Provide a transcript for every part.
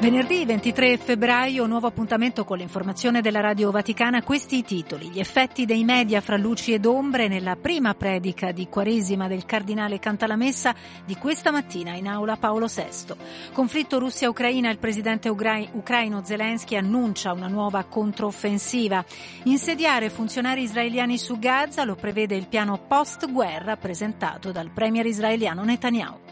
Venerdì 23 febbraio, nuovo appuntamento con l'informazione della Radio Vaticana. Questi i titoli. Gli effetti dei media fra luci ed ombre nella prima predica di Quaresima del cardinale Cantalamessa di questa mattina in aula Paolo VI. Conflitto Russia-Ucraina, il presidente ucraino Zelensky annuncia una nuova controffensiva. Insediare funzionari israeliani su Gaza lo prevede il piano post-guerra presentato dal premier israeliano Netanyahu.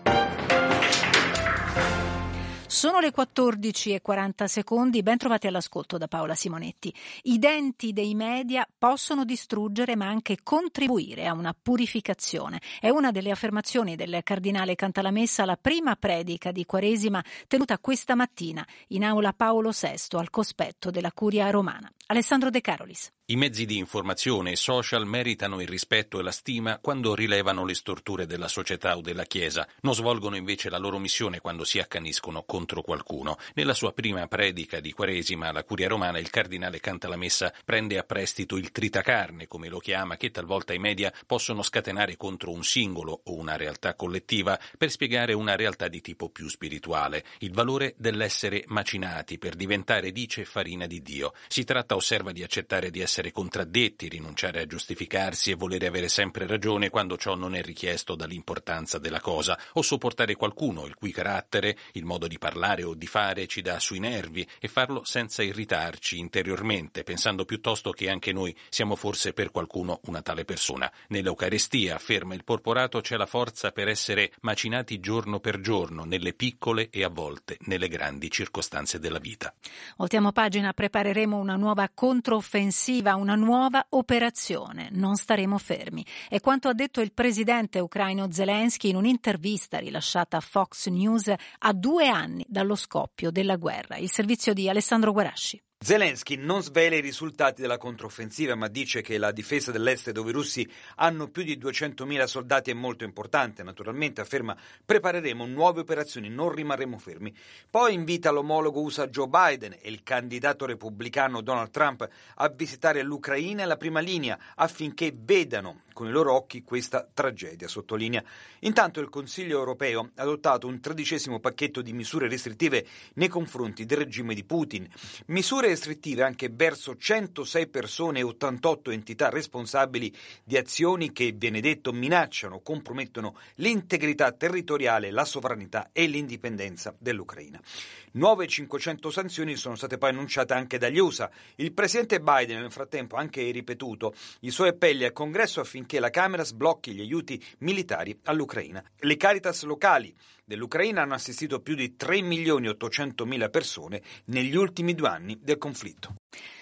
Sono le 14 e 40 secondi, ben trovati all'ascolto da Paola Simonetti. I denti dei media possono distruggere ma anche contribuire a una purificazione. È una delle affermazioni del cardinale Cantalamessa alla prima predica di Quaresima tenuta questa mattina in aula Paolo VI al cospetto della Curia romana. Alessandro De Carolis. I mezzi di informazione e social meritano il rispetto e la stima quando rilevano le storture della società o della Chiesa, non svolgono invece la loro missione quando si accaniscono contro qualcuno. Nella sua prima predica di Quaresima alla Curia Romana il cardinale canta la messa prende a prestito il tritacarne, come lo chiama, che talvolta i media possono scatenare contro un singolo o una realtà collettiva per spiegare una realtà di tipo più spirituale, il valore dell'essere macinati per diventare, dice, farina di Dio. Si tratta, osserva, di accettare di essere contraddetti, rinunciare a giustificarsi e volere avere sempre ragione quando ciò non è richiesto dall'importanza della cosa, o sopportare qualcuno il cui carattere, il modo di parlare o di fare ci dà sui nervi e farlo senza irritarci interiormente, pensando piuttosto che anche noi siamo forse per qualcuno una tale persona. Nell'Eucarestia, afferma il porporato, c'è la forza per essere macinati giorno per giorno, nelle piccole e a volte nelle grandi circostanze della vita. Voltiamo pagina, prepareremo una nuova controffensiva una nuova operazione, non staremo fermi. È quanto ha detto il presidente ucraino Zelensky in un'intervista rilasciata a Fox News a due anni dallo scoppio della guerra. Il servizio di Alessandro Guarasci. Zelensky non svela i risultati della controffensiva, ma dice che la difesa dell'est dove i russi hanno più di 200.000 soldati è molto importante. Naturalmente afferma prepareremo nuove operazioni, non rimarremo fermi. Poi invita l'omologo USA Joe Biden e il candidato repubblicano Donald Trump a visitare l'Ucraina e la prima linea affinché vedano con i loro occhi questa tragedia, sottolinea. Intanto il Consiglio europeo ha adottato un tredicesimo pacchetto di misure restrittive nei confronti del regime di Putin. Misure restrittive anche verso 106 persone e 88 entità responsabili di azioni che, viene detto, minacciano compromettono l'integrità territoriale, la sovranità e l'indipendenza dell'Ucraina. Nuove 500 sanzioni sono state poi annunciate anche dagli USA. Il presidente Biden nel frattempo ha anche ripetuto i suoi appelli al Congresso affinché la Camera sblocchi gli aiuti militari all'Ucraina. Le Caritas locali dell'Ucraina hanno assistito più di 3 milioni e 800 mila persone negli ultimi due anni del conflitto.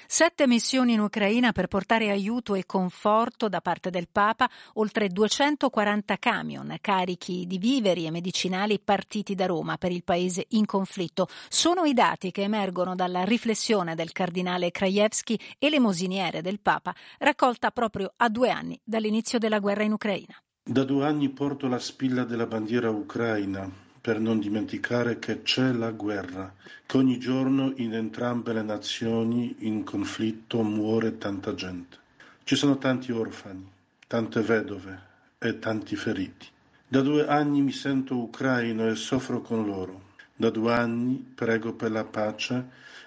Sette missioni in Ucraina per portare aiuto e conforto da parte del Papa, oltre 240 camion carichi di viveri e medicinali partiti da Roma per il paese in conflitto. Sono i dati che emergono dalla riflessione del cardinale Krajewski, elemosiniere del Papa, raccolta proprio a due anni dall'inizio della guerra in Ucraina. Da due anni porto la spilla della bandiera ucraina per non dimenticare che c'è la guerra, che ogni giorno in entrambe le nazioni in conflitto muore tanta gente. Ci sono tanti orfani, tante vedove e tanti feriti. Da due anni mi sento ucraino e soffro con loro. Da due anni prego per la pace.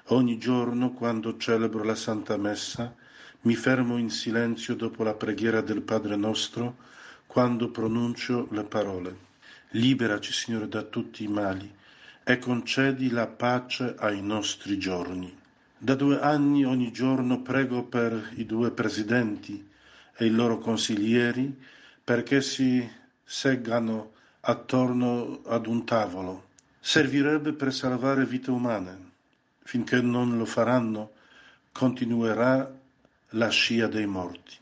Ogni giorno quando celebro la Santa Messa mi fermo in silenzio dopo la preghiera del Padre nostro quando pronuncio le parole. Liberaci, Signore, da tutti i mali e concedi la pace ai nostri giorni. Da due anni ogni giorno prego per i due presidenti e i loro consiglieri perché si seggano attorno ad un tavolo. Servirebbe per salvare vite umane. Finché non lo faranno, continuerà la scia dei morti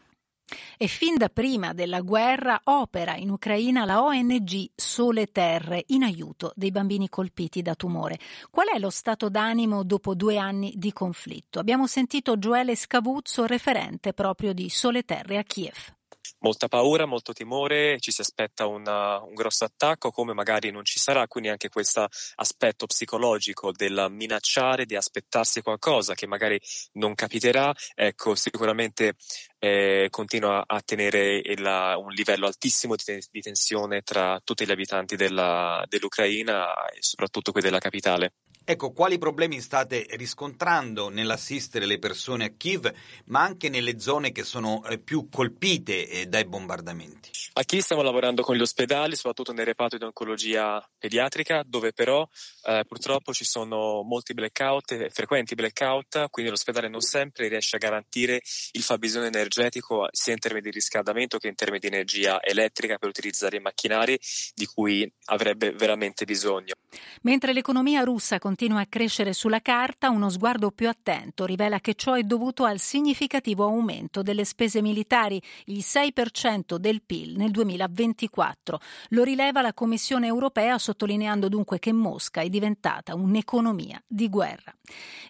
e fin da prima della guerra opera in Ucraina la ONG Sole Terre in aiuto dei bambini colpiti da tumore. Qual è lo stato d'animo dopo due anni di conflitto? Abbiamo sentito Gioele Scavuzzo, referente proprio di Sole Terre a Kiev. Molta paura, molto timore, ci si aspetta una, un grosso attacco, come magari non ci sarà, quindi anche questo aspetto psicologico del minacciare, di aspettarsi qualcosa che magari non capiterà, ecco, sicuramente eh, continua a tenere il, un livello altissimo di, di, tensione tra tutti gli abitanti della, dell'Ucraina e soprattutto quelli della capitale. Ecco, quali problemi state riscontrando nell'assistere le persone a Kiev, ma anche nelle zone che sono eh, più colpite eh, dai bombardamenti? A Kiev stiamo lavorando con gli ospedali, soprattutto nel reparto di oncologia pediatrica, dove però eh, purtroppo ci sono molti blackout, frequenti blackout, quindi l'ospedale non sempre riesce a garantire il fabbisogno energetico sia in termini di riscaldamento che in termini di energia elettrica per utilizzare i macchinari di cui avrebbe veramente bisogno. Mentre l'economia russa continua a crescere sulla carta, uno sguardo più attento rivela che ciò è dovuto al significativo aumento delle spese militari, il 6% del PIL nel 2024. Lo rileva la Commissione europea sottolineando dunque che Mosca è diventata un'economia di guerra.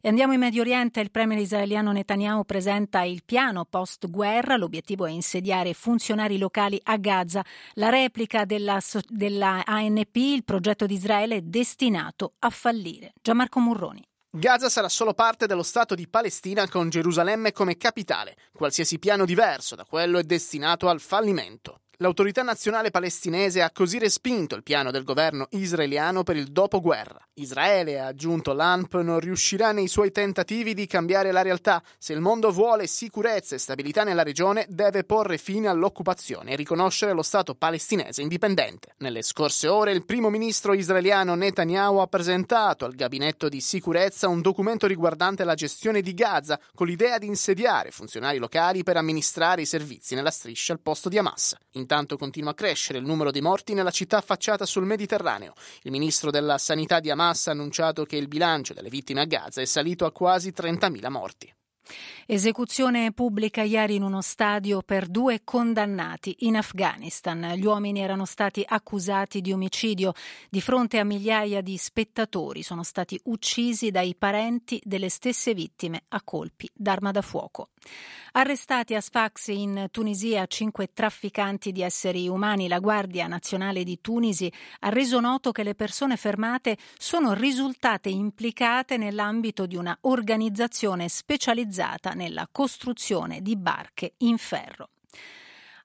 E andiamo in Medio Oriente, il premier israeliano Netanyahu presenta il piano post-guerra, l'obiettivo è insediare funzionari locali a Gaza. La replica della, della ANP, il progetto di Israele, è destinato a fallire. Gianmarco Murroni. Gaza sarà solo parte dello Stato di Palestina con Gerusalemme come capitale. Qualsiasi piano diverso da quello è destinato al fallimento. L'autorità nazionale palestinese ha così respinto il piano del governo israeliano per il dopoguerra. Israele, ha aggiunto l'ANP, non riuscirà nei suoi tentativi di cambiare la realtà. Se il mondo vuole sicurezza e stabilità nella regione, deve porre fine all'occupazione e riconoscere lo Stato palestinese indipendente. Nelle scorse ore il primo ministro israeliano Netanyahu ha presentato al gabinetto di sicurezza un documento riguardante la gestione di Gaza con l'idea di insediare funzionari locali per amministrare i servizi nella striscia al posto di Hamas. In Intanto continua a crescere il numero di morti nella città affacciata sul Mediterraneo. Il ministro della Sanità di Hamas ha annunciato che il bilancio delle vittime a Gaza è salito a quasi 30.000 morti. Esecuzione pubblica ieri in uno stadio per due condannati in Afghanistan. Gli uomini erano stati accusati di omicidio. Di fronte a migliaia di spettatori sono stati uccisi dai parenti delle stesse vittime a colpi d'arma da fuoco. Arrestati a Sfax in Tunisia cinque trafficanti di esseri umani, la Guardia Nazionale di Tunisi ha reso noto che le persone fermate sono risultate implicate nell'ambito di una organizzazione specializzata nella costruzione di barche in ferro.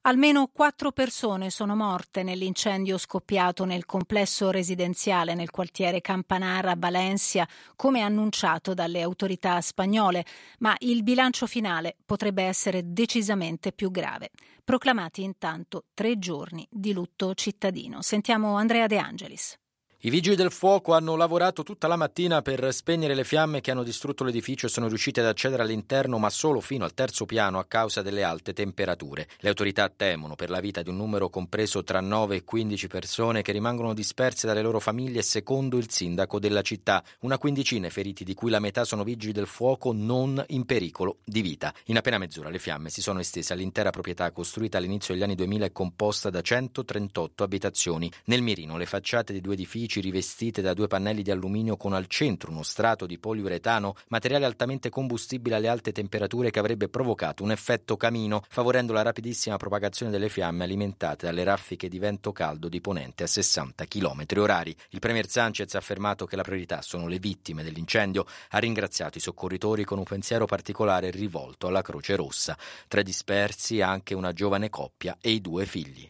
Almeno quattro persone sono morte nell'incendio scoppiato nel complesso residenziale nel quartiere Campanara a Valencia, come annunciato dalle autorità spagnole, ma il bilancio finale potrebbe essere decisamente più grave. Proclamati intanto tre giorni di lutto cittadino. Sentiamo Andrea De Angelis. I vigili del fuoco hanno lavorato tutta la mattina per spegnere le fiamme che hanno distrutto l'edificio e sono riusciti ad accedere all'interno, ma solo fino al terzo piano a causa delle alte temperature. Le autorità temono per la vita di un numero compreso tra 9 e 15 persone che rimangono disperse dalle loro famiglie, secondo il sindaco della città. Una quindicina feriti, di cui la metà sono vigili del fuoco non in pericolo di vita. In appena mezz'ora le fiamme si sono estese all'intera proprietà costruita all'inizio degli anni 2000 e composta da 138 abitazioni. Nel mirino le facciate di due edifici superfici rivestite da due pannelli di alluminio con al centro uno strato di poliuretano, materiale altamente combustibile alle alte temperature che avrebbe provocato un effetto camino, favorendo la rapidissima propagazione delle fiamme alimentate dalle raffiche di vento caldo di ponente a 60 km orari. Il premier Sanchez ha affermato che la priorità sono le vittime dell'incendio, ha ringraziato i soccorritori con un pensiero particolare rivolto alla Croce Rossa. Tra i dispersi anche una giovane coppia e i due figli.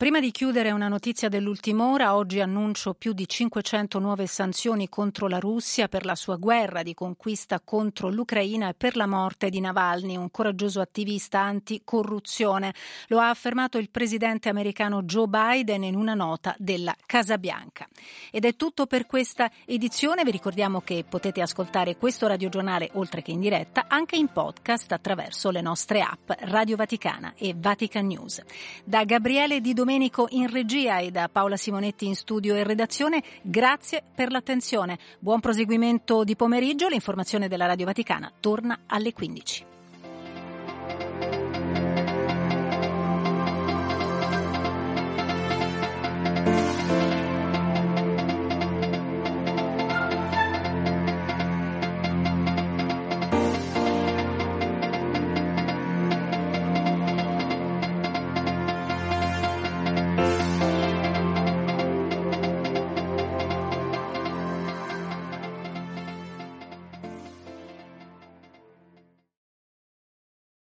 Prima di chiudere una notizia dell'ultima ora, oggi annuncio più di 500 nuove sanzioni contro la Russia per la sua guerra di conquista contro l'Ucraina e per la morte di Navalny, un coraggioso attivista anticorruzione. Lo ha affermato il presidente americano Joe Biden in una nota della Casa Bianca. Ed è tutto per questa edizione. Vi ricordiamo che potete ascoltare questo radiogiornale, oltre che in diretta, anche in podcast attraverso le nostre app Radio Vaticana e Vatican News. Da Gabriele Di Domenico Domenico in regia e da Paola Simonetti in studio e redazione. Grazie per l'attenzione. Buon proseguimento di pomeriggio. L'informazione della Radio Vaticana torna alle 15.